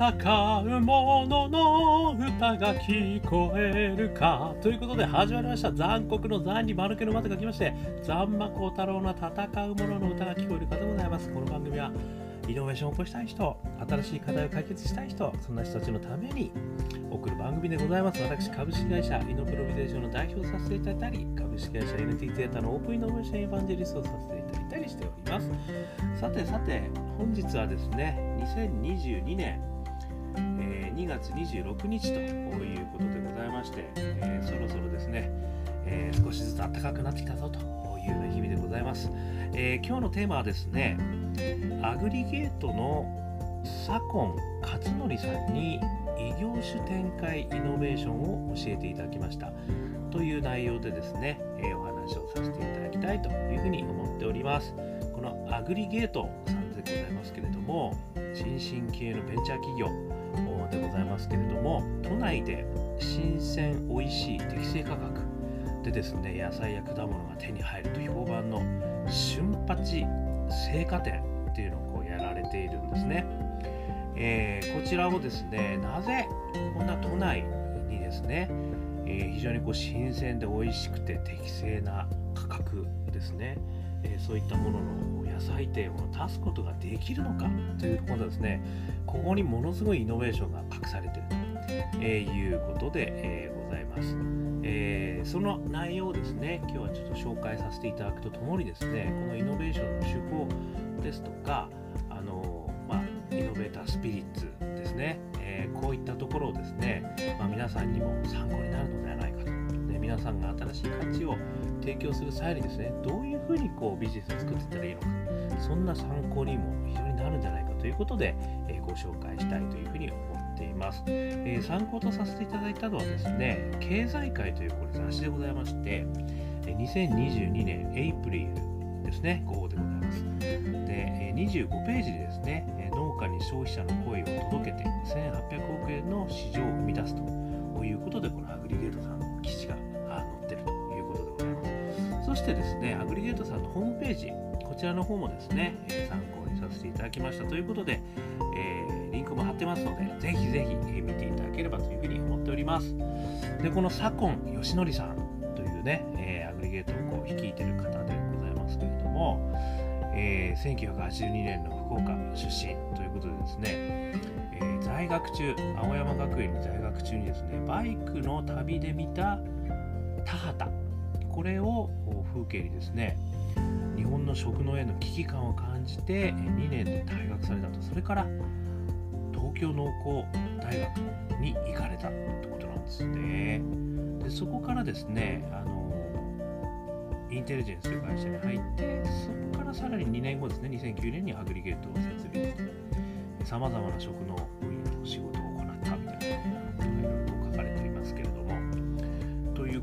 戦う者の歌が聞こえるか。ということで始まりました。残酷の残に丸けのまが来まして残魔高太郎の戦う者の歌が聞こえるかでございますこの番組はイノベーションを起こしたい人。新しい課題を解決したい人。そんな人たちのために送る番組でございます。私株式会社イノプロビゼーションの代表させていただいたり株式会社 NT ゼータのオープンイノベーションエヴァンジェリストをさせていただいたりしております。さてさて本日はですね2022年、2月26日ということでございまして、えー、そろそろですね、えー、少しずつ暖かくなってきたぞというよう日々でございます、え今日のテーマはですねアグリゲートの左近勝則さんに異業種展開イノベーションを教えていただきました。という内容でですね、えお話をさせていただきたいというふうに思っております。このアグリゲートさんでございますけれども新進系のベンチャー企業でございますけれども都内で新鮮美味しい適正価格でですね野菜や果物が手に入ると評判の瞬八青果店っていうのをこうやられているんですね、えー、こちらをですねなぜこんな都内にですね、えー、非常にこう新鮮で美味しくて適正な価格ですね、えー、そういったものの野菜店を出すことができるのかということですね。ここにものすごいイノベーションが隠されていると、いうことで、えございます、えー、その内容をですね今日はちょっと紹介させていただくとともにですねこのイノベーションの手法ですとかあの、まあ、イノベータースピリッツですね、えー、こういったところをですね、まあ、皆さんにも参考になるのではないかと、ね、皆さんが新しい価値を提供する際にですねどういうふうにこうビジネスを作っていったらいいのかそんな参考にも非常になるんじゃないかということで、え、ご紹介したいというふうに思っています、え、参考とさせていただいたのはですね経済界というこれ雑誌でございまして2022年エイプリルですね号でございます。で25ページでですね農家に消費者の声を届けて1800億円の市場を生み出すということでこのアグリゲートしてですねアグリゲートさんのホームページこちらの方もですねえ参考にさせていただきましたということで、えー、リンクも貼ってますのでぜひぜひ見ていただければというふうに思っております。でこの左近義則さんというね、えー、アグリゲートをこう率いてる方でございますけれども、えー、1982年の福岡出身ということでですね、えー、在学中青山学園に在学中にですねバイクの旅で見た田畑これを風景にですね日本の食農への危機感を感じて2年で退学されたと。それから東京農工大学に行かれたってことなんですね。でそこからですねあのインテリジェンスという会社に入ってそこからさらに2年後ですね2009年にアグリゲートを設立。さまざまな食の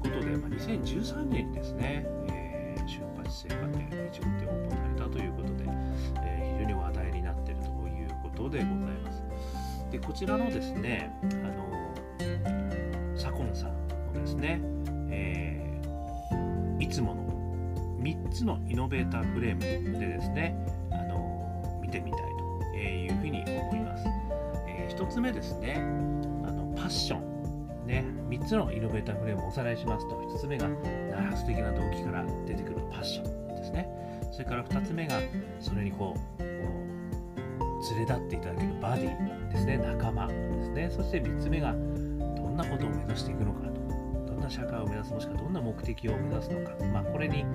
ことで、まあ、2013年にですね、えー、出発生家庭1号店オープンされたということで、えー、非常に話題になっているということでございますでこちらのですねあの左近さんのですね、えー、いつもの3つのイノベーターフレームでですね、あの見てみたいというふうに思います。え、1つ目ですね、あのパッション、ね、3つのイノベーターフレームをおさらいしますと、1つ目が内発的な動機から出てくるパッションですね。それから2つ目がそれにこう連れ立っていただけるバディですね、仲間ですね。そして3つ目がどんなことを目指していくのかと。どんな社会を目指すもしくはどんな目的を目指すのか、まあ、これに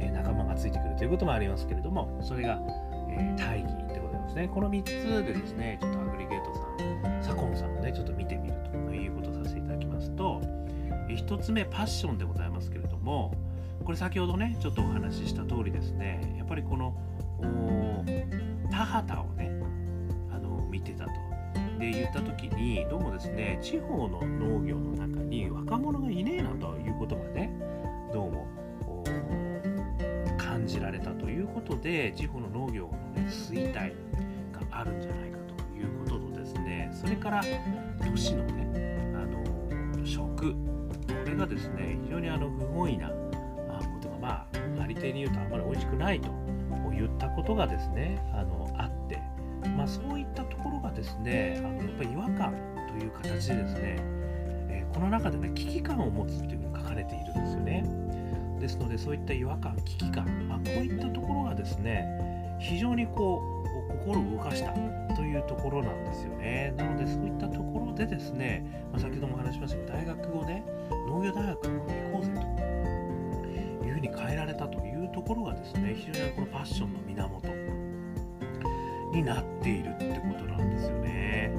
え仲間がついてくるということもありますけれども、それが、え大義でございますね。この3つでですね、ちょっとアグリゲートさん、左近さん1つ目、パッションでございますけれども、これ先ほどね、ちょっとお話しした通りですね、やっぱりこの田畑をね、あの見てたと。で言った時にどうもですね地方の農業の中に若者がいねえなということがねどうも感じられたということで地方の農業の、ね、衰退があるんじゃないかということとですねそれから都市のねですね非常にあの不本意なことがまあありていに言うとあんまり美味しくないと言ったことがですねあのあってまあ、そういったところがですねあのやっぱり違和感という形でですね、えー、この中でね危機感を持つっていうふうに書かれているんですよね。ですのでそういった違和感危機感、まあ、こういったところがですね非常にこう心を動かしたというところなんですよね。なのでそういったところでですね、まあ、先ほども話しましたけど大学をね農業大学の行こうぜというふうに変えられたというところがですね非常にこのパッションの源になっているってことなんですよね。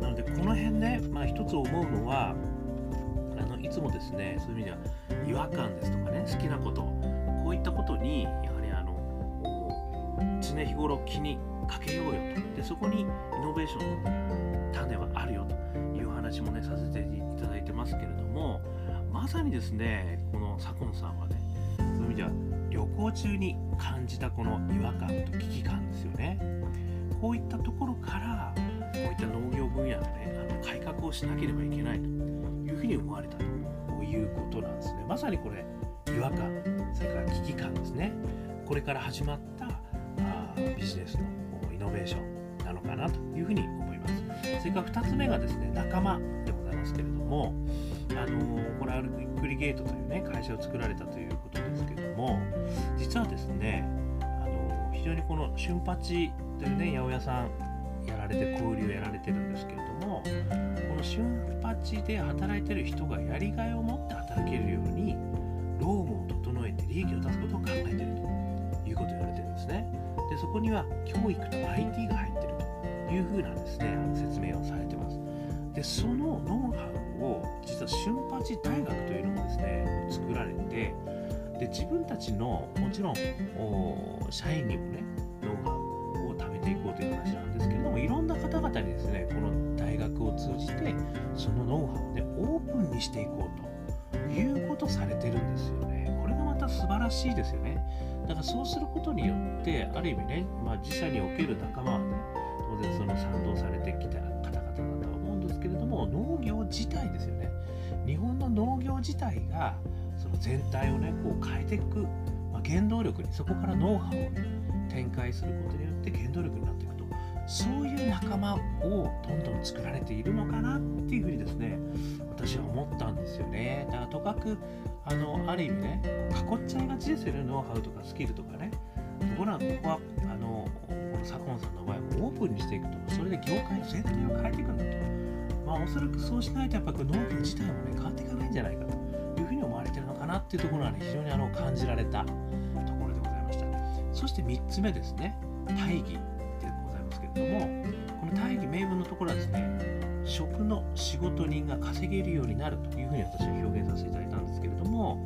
なのでこの辺ね、まあ、一つ思うのはあのいつもですねそういう意味では違和感ですとかね好きなことこういったことにやはりあの常日頃気にかけようよとでそこにイノベーションの種はあるよと話もねさせていただいてますけれどもまさにですねこの左近さんはねそういう意味では旅行中に感じたこの違和感と危機感ですよね。こういったところからこういった農業分野の,、ね、あの改革をしなければいけないというふうに思われたと。いうことなんですね。まさにこれ違和感それから危機感ですね。これから始まったあビジネスのイノベーションなのかなというふうに思います。それから2つ目がですね仲間でございますけれどもあのこれはクリゲートというね会社を作られたということですけども実はですねあの非常にこの瞬八というね八百屋さんやられて小売りをやられてるんですけれどもこの瞬八で働いてる人がやりがいを持って働けるように労務を整えて利益を出すことを考えてるということを言われてるんですね。でそこには教育と IT がいうふうなですねあの説明をされてます。でそのノウハウを実は瞬八大学というのもですね作られてで自分たちのもちろん社員にもねノウハウを貯めていこうという話なんですけれどもいろんな方々にですねこの大学を通じてそのノウハウをねオープンにしていこうということされてるんですよね。これがまた素晴らしいですよね。だからそうすることによってある意味ね、まあ、自社における仲間はね当然その賛同されてきた方々だとは思うんですけれども農業自体ですよね。日本の農業自体がその全体をねこう変えていく、まあ、原動力にそこからノウハウをね展開することによって原動力になっていくと。そういう仲間をどんどん作られているのかなっていうふうにですね私は思ったんですよね。だからとかくあのある意味ね囲っちゃいがちですよね。ノウハウとかスキルとかね。ところがここはあのこの左近さんの場合オープンにしていくとそれで業界全体を変えていくんだと。まあおそらくそうしないとやっぱ農業自体もね変わっていかないんじゃないかというふうに思われてるのかなっていうところはね非常にあの感じられたところでございました。そして3つ目ですね。大義でございますけれどもこの大義名分のところはですね食の仕事人が稼げるようになるというふうに私は表現させていただいたんですけれども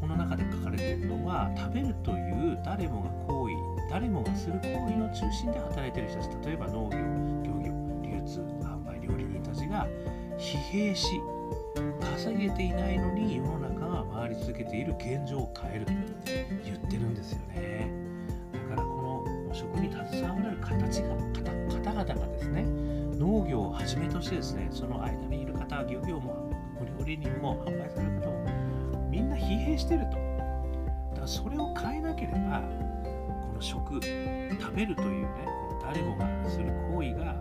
この中で書かれているのは食べるという誰もが行為誰もがする行為の中心で働いている人たち例えば農業漁業流通販売料理人たちが疲弊し稼げていないのに世の中が回り続けている現状を変えると言ってるんですよねだからこの。食に携わる形が方々がですね農業をはじめとしてですねその間にいる方漁業も料理人も販売される方もみんな疲弊してるとだからそれを変えなければの食食べるというねこの誰もがする行為が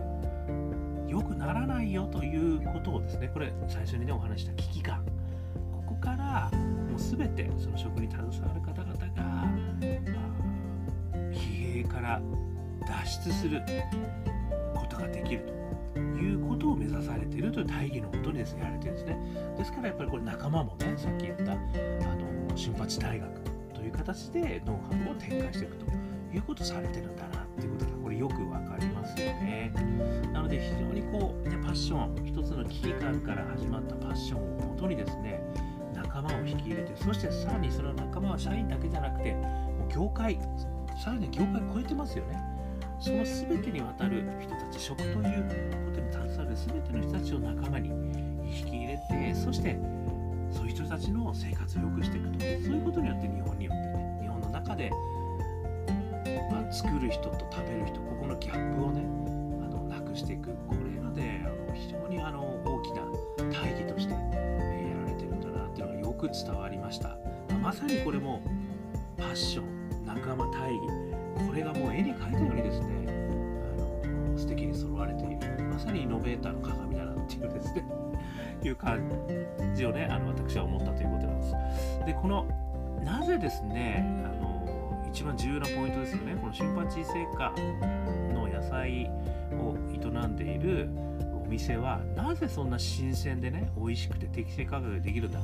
良くならないよということをですねこれ最初にねお話した危機感。ここからもう全てその食に携わる方々が疲弊から脱出することができるということを目指されているという大義のもとにですねやられてるんですね。ですからやっぱりこれ仲間もねさっき言ったあの新八大学という形でノウハウを展開していくと。いうことされてるんだなっていうことがこれよく分かりますよね。なので非常にこう、ね、パッション一つの危機感から始まったパッションをもとにですね仲間を引き入れてそしてさらにその仲間は社員だけじゃなくてもう業界さらに業界を超えてますよね。その全てにわたる人たち食ということに携わる全ての人たちを仲間に引き入れてそしてそういう人たちの生活を良くしていくと。そういうことによって日本によってね日本の中で、作る人と食べる人ここのギャップをねあのなくしていく。これがねあの非常にあの大きな大義として、え、やられてるんだなっていうのがよく伝わりました、ま、さにこれもパッション仲間大義。これがもう絵に描いたようにですねあの素敵に揃われている。まさにイノベーターの鏡だなっていうですね いう感じをねあの私は思ったということなんです。でこのなぜですね一番重要なポイントですよねこの新八製菓の野菜を営んでいるお店はなぜそんな新鮮でね美味しくて適正価格でできるんだ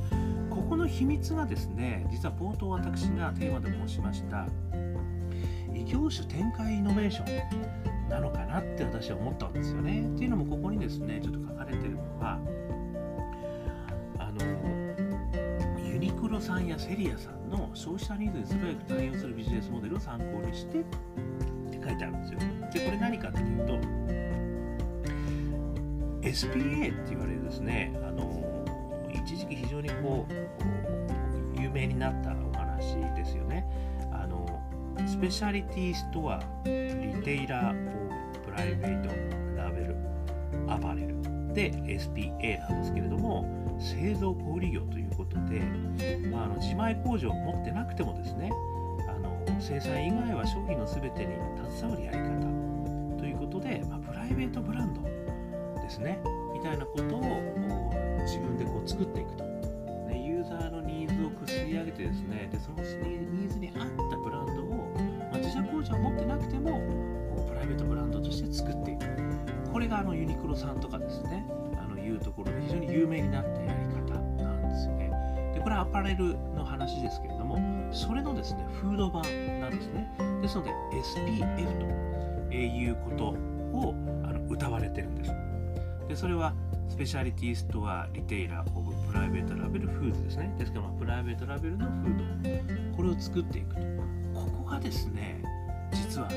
ここの秘密がですね実は冒頭私がテーマで申しました異業種展開イノベーションなのかなって私は思ったんですよね。っていうのもここにですねちょっと書かれてるのはあのユニクロさんやセリアさんの消費者ニーズに素早く対応するビジネスモデルを参考にしてって書いてあるんですよ。でこれ何かっていうと SPA って言われるですねあの一時期非常にこう有名になったお話ですよね。あのスペシャリティストアリテイラープライベートラベルアパレルで SPA なんですけれども製造小売業ということで、まあ、あの自前工場を持ってなくてもですねあの生産以外は商品の全てに携わるやり方ということで、まあ、プライベートブランドですねみたいなことを自分でこう作っていくと、ね、ユーザーのニーズをくすり上げてですねでそのニーズに合ったがあのユニクロさんとかですね。あのいうところで非常に有名になったやり方なんですよね。でこれはアパレルの話ですけれどもそれのですねフード版なんですね。ですので SPF ということをあの謳われてるんです。でそれは speciality store retailer of private label foods ですね。ですから、ま、プライベートラベルのフード。これを作っていくと。ここがですね実は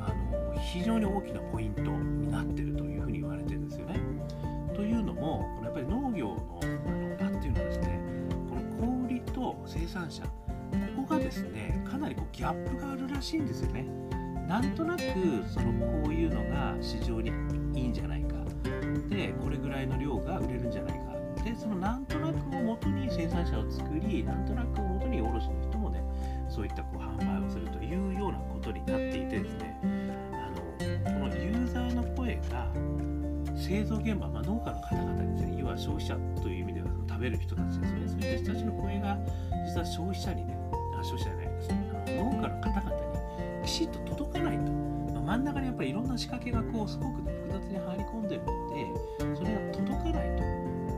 あの非常に大きなポイントになってるというふうに言われてるんですよね。というのもこのやっぱり農業のあの場っていうのはですねこの小売と生産者ここがですねかなりこうギャップがあるらしいんですよね。なんとなくそのこういうのが市場にいいんじゃないかでこれぐらいの量が売れるんじゃないかでそのなんとなくをもとに生産者を作りなんとなくをもとに卸の人もねそういったこう販売をするというようなことになっていてですね声が製造現場、まあ、農家の方々にですね要は消費者という意味では。食べる人たちですねそういった人たちの声が実は消費者にねあ消費者じゃないです。ねあの農家の方々にきちっと届かないと、まあ、真ん中にやっぱりいろんな仕掛けがこうすごくね複雑に入り込んでるのでそれが届かない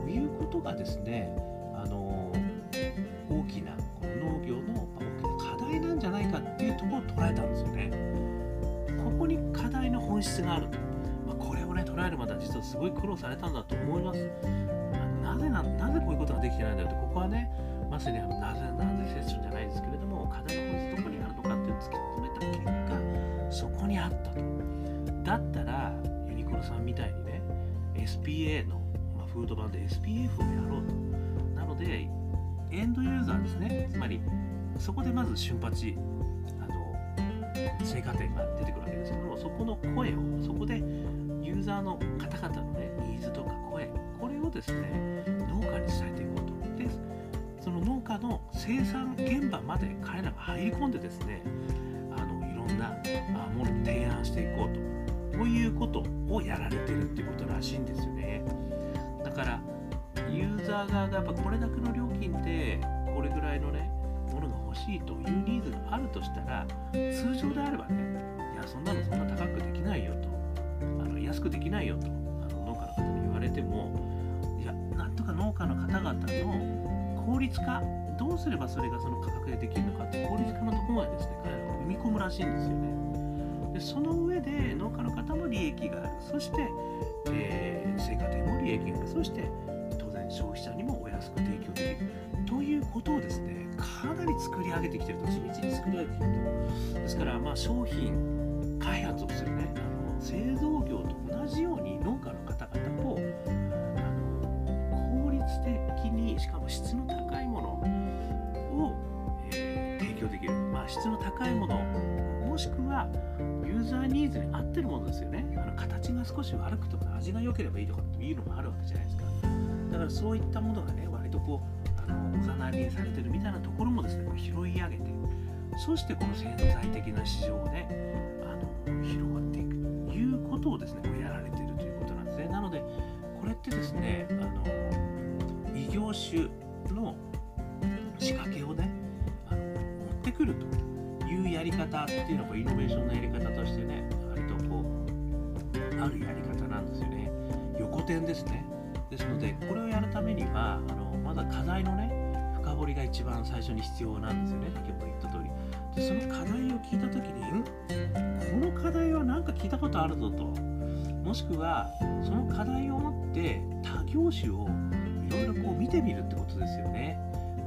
ということがですねあの大きなこの農業の大きな課題なんじゃないかっていうところを捉えたんですよね。ここに課題の本質があると、まあ、これをね捉えるまでは実はすごい苦労されたんだと思います。なぜななぜこういうことができてないんだろうとここはねまさにあのなぜなぜセッションじゃないですけれども課題の本質どこにあるのかっていうのを突き止めた結果そこにあったと。だったらユニクロさんみたいにね SPA の、まあ、フード版で SPF をやろうと。なのでエンドユーザーですねつまりそこでまず瞬発あの成果点が出てくるわけですけどそこの声をそこでユーザーの方々のねニーズとか声これをですね農家に伝えていこうとでその農家の生産現場まで彼らが入り込んでですねあのいろんなものを提案していこうとこういうことをやられてるっていうことらしいんですよね。だからユーザー側がやっぱこれだけの料金でこれぐらいのねものが欲しいというニーズがあるとしたら通常であればねいやそんなのそんな安くできないよとあの農家の方に言われてもいやなんとか農家の方々の効率化どうすればそれがその価格でできるのかって効率化のところまでですね彼らは踏み込むらしいんですよね。でその上で農家の方も利益がある。そして、えー、成果点も利益がある。そして当然消費者にもお安く提供できる。ということをですねかなり作り上げてきてると地道に作り上げてきてると。ですからまあ商品開発をするね製造業と同じように農家の方々をあの効率的にしかも質の高いものを、えー、提供できる、まあ、質の高いものもしくはユーザーニーズに合ってるものですよね。あの形が少し悪くても味が良ければいいとかっていうのもあるわけじゃないですか。だからそういったものがね割とこうあのおざなりにされてるみたいなところもですねこう拾い上げてそしてこの潜在的な市場をねあの広ことをですねやられているということなんですね。なのでこれってですねあの異業種の仕掛けをねあの持ってくるというやり方っていうのがイノベーションのやり方としてね割とこうあるやり方なんですよね。横転ですね。ですのでこれをやるためにはあのまだ課題のね深掘りが一番最初に必要なんですよね。先ほど言った通り。でその課題を聞いたことあるぞと。もしくはその課題を持って他業種をいろいろこう見てみるってことですよね、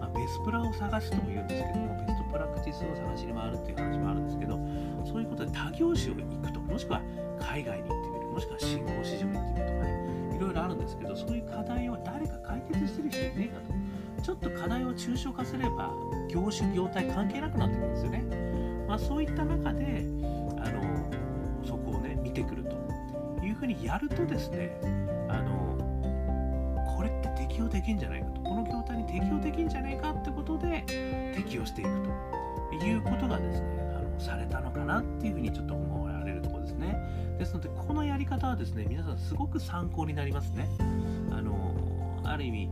まあ、ベスプラを探すとも言うんですけどもベストプラクティスを探しに回るっていう話もあるんですけどそういうことで他業種を行くともしくは海外に行ってみるもしくは新興市場に行ってみるとかねいろいろあるんですけどそういう課題を誰か解決してる人いねえかと。ちょっと課題を抽象化すれば業種業態関係なくなってくるんですよね、まあ、そういった中でやるとですねあのこれって適用できんじゃないかと。この業態に適用できんじゃないかってことで適用していくということがですねあのされたのかなっていうふうにちょっと思われるところですね。ですのでこのやり方はですね皆さんすごく参考になりますね。あのある意味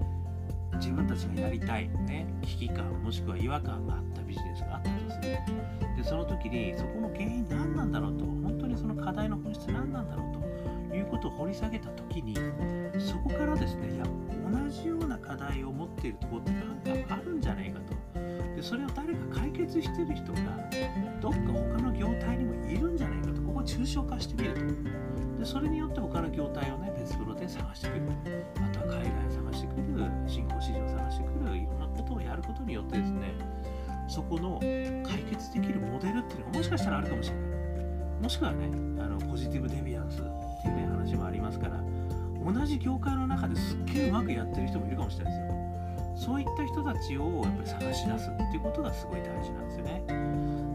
自分たちがやりたい、ね、危機感もしくは違和感があったビジネスがあったとするでその時にそこの原因何なんだろうと。本当にその課題の本質何なんだろうと。ことを掘り下げた時にそこからですねいや同じような課題を持っているところって何かあるんじゃないかと。でそれを誰か解決してる人がどっか他の業態にもいるんじゃないかと。ここを抽象化してみると。でそれによって他の業態をね別プロで探してくる。あとは海外を探してくる新興市場を探してくるいろんなことをやることによってですねそこの解決できるモデルっていうのがもしかしたらあるかもしれない。もしくはねあのポジティブデ同じ業界の中ですっげえうまくやってる人もいるかもしれないですよ。そういった人たちをやっぱり探し出すっていうことがすごい大事なんですよね。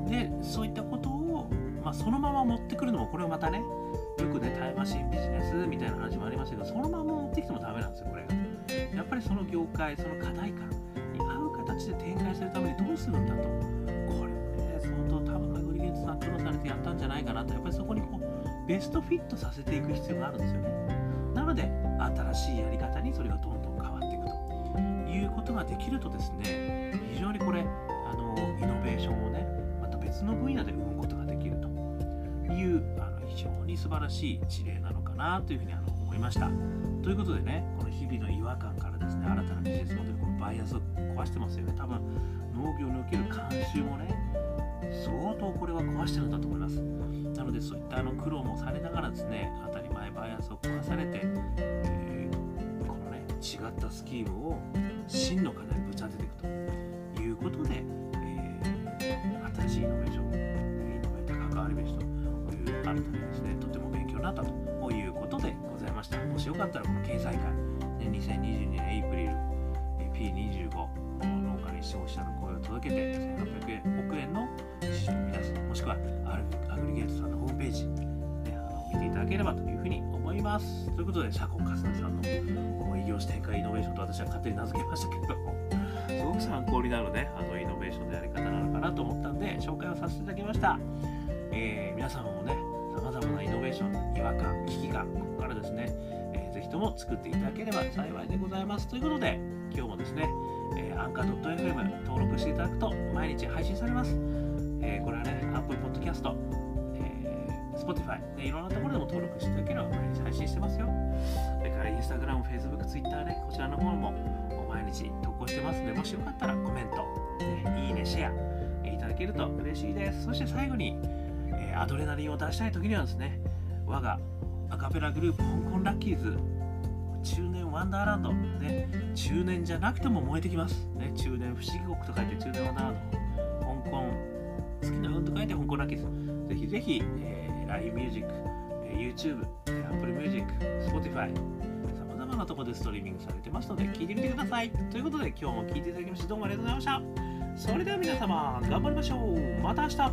でそういったことを、まあ、そのまま持ってくるのもこれはまたねよくねタイムマシンビジネスみたいな話もありましたけどそのまま持ってきてもダメなんですよこれが。やっぱりその業界その課題感に合う形で展開するためにどうするんだと。これもね相当多分アグリゲートさん苦労されてやったんじゃないかなと。やっぱりそこにこうベストフィットさせていく必要があるんですよね。なので新しいやり方にそれがどんどん変わっていくということができるとですね非常にこれあのイノベーションをねまた別の分野で生むことができるというあの非常に素晴らしい事例なのかなというふうにあの思いました。ということでねこの日々の違和感からですね新たなビジネスモデルこのバイアスを壊してますよね。多分農業における慣習もね相当これは壊してるんだと思います。なのでそういったあの苦労もされながらですねバイアスを壊されて、えーこのね違ったスキームを真の課題にぶち当てていくということで、えー新しいイノベーション、イノベーター関わるべきという新たにですねとても勉強になったということでございました。もしよかったらこの経済界、ね、2022年エイプリル P25 農家に消費者の声を届けて1800億円の市場を生み出すもしくはアグリゲートさんのホームページ、ていただければというふうに思います。ということで佐古勝さんの異業種展開イノベーションと私は勝手に名付けましたけれども。すごく参考になるねあのイノベーションのやり方なのかなと思ったんで紹介をさせていただきました、えー皆さんもねさまざまなイノベーション違和感危機感ここからですね、えーぜひとも作っていただければ幸いでございます。ということで今日もですね、え、アンカー .fm 登録していただくと毎日配信されます、えーこれはね Apple Podcast、Spotify でいろんなところでも登録していただければ毎日配信してますよ。それから Instagram、Facebook、Twitter ねこちらの方も毎日投稿してますのでもしよかったらコメント、ねいいねシェアいただけると嬉しいです。そして最後にえーアドレナリンを出したい時にはですね我がアカペラグループ香港ラッキーズ中年ワンダーランドね中年じゃなくても燃えてきます。ね中年不思議国と書いて中年ワンダーランド香港好きな運と書いて香港ラッキーズ。ぜひぜひ、えー、LINE ミュージック、え YouTube、えー Apple Music、Spotify さまざまなところでストリーミングされてますので聞いてみてください。ということで今日も聞いていただきましてどうもありがとうございました。それでは皆様頑張りましょう。また明日。